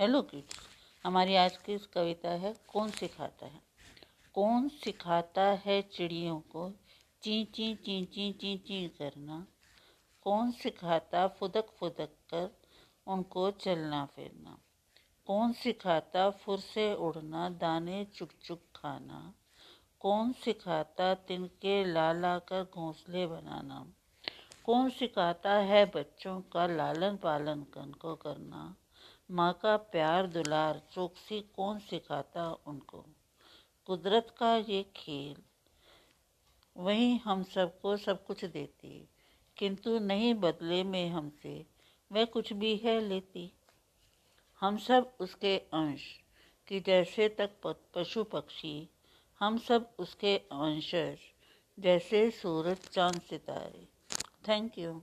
Hello kids, हमारी आज की इस कविता है, कौन सिखाता है? कौन सिखाता है चिड़ियों को ची ची ची ची ची ची करना? कौन सिखाता फुदक फुदक कर उनको चलना, फिरना? कौन सिखाता फुर से उड़ना, दाने चुक चुक खाना? कौन सिखाता तिनके ला ला कर घोंसले बनाना? कौन सिखाता है बच्चों का लालन पालन कन को करना? माँ का प्यार दुलार चौकसी कौन सिखाता उनको? कुदरत का ये खेल, वही हम सबको सब कुछ देती, किंतु नहीं बदले में हमसे, वह कुछ भी है लेती। हम सब उसके अंश, कि जैसे तक पशु पक्षी, हम सब उसके अंशज, जैसे सूरज चाँद सितारे। Thank you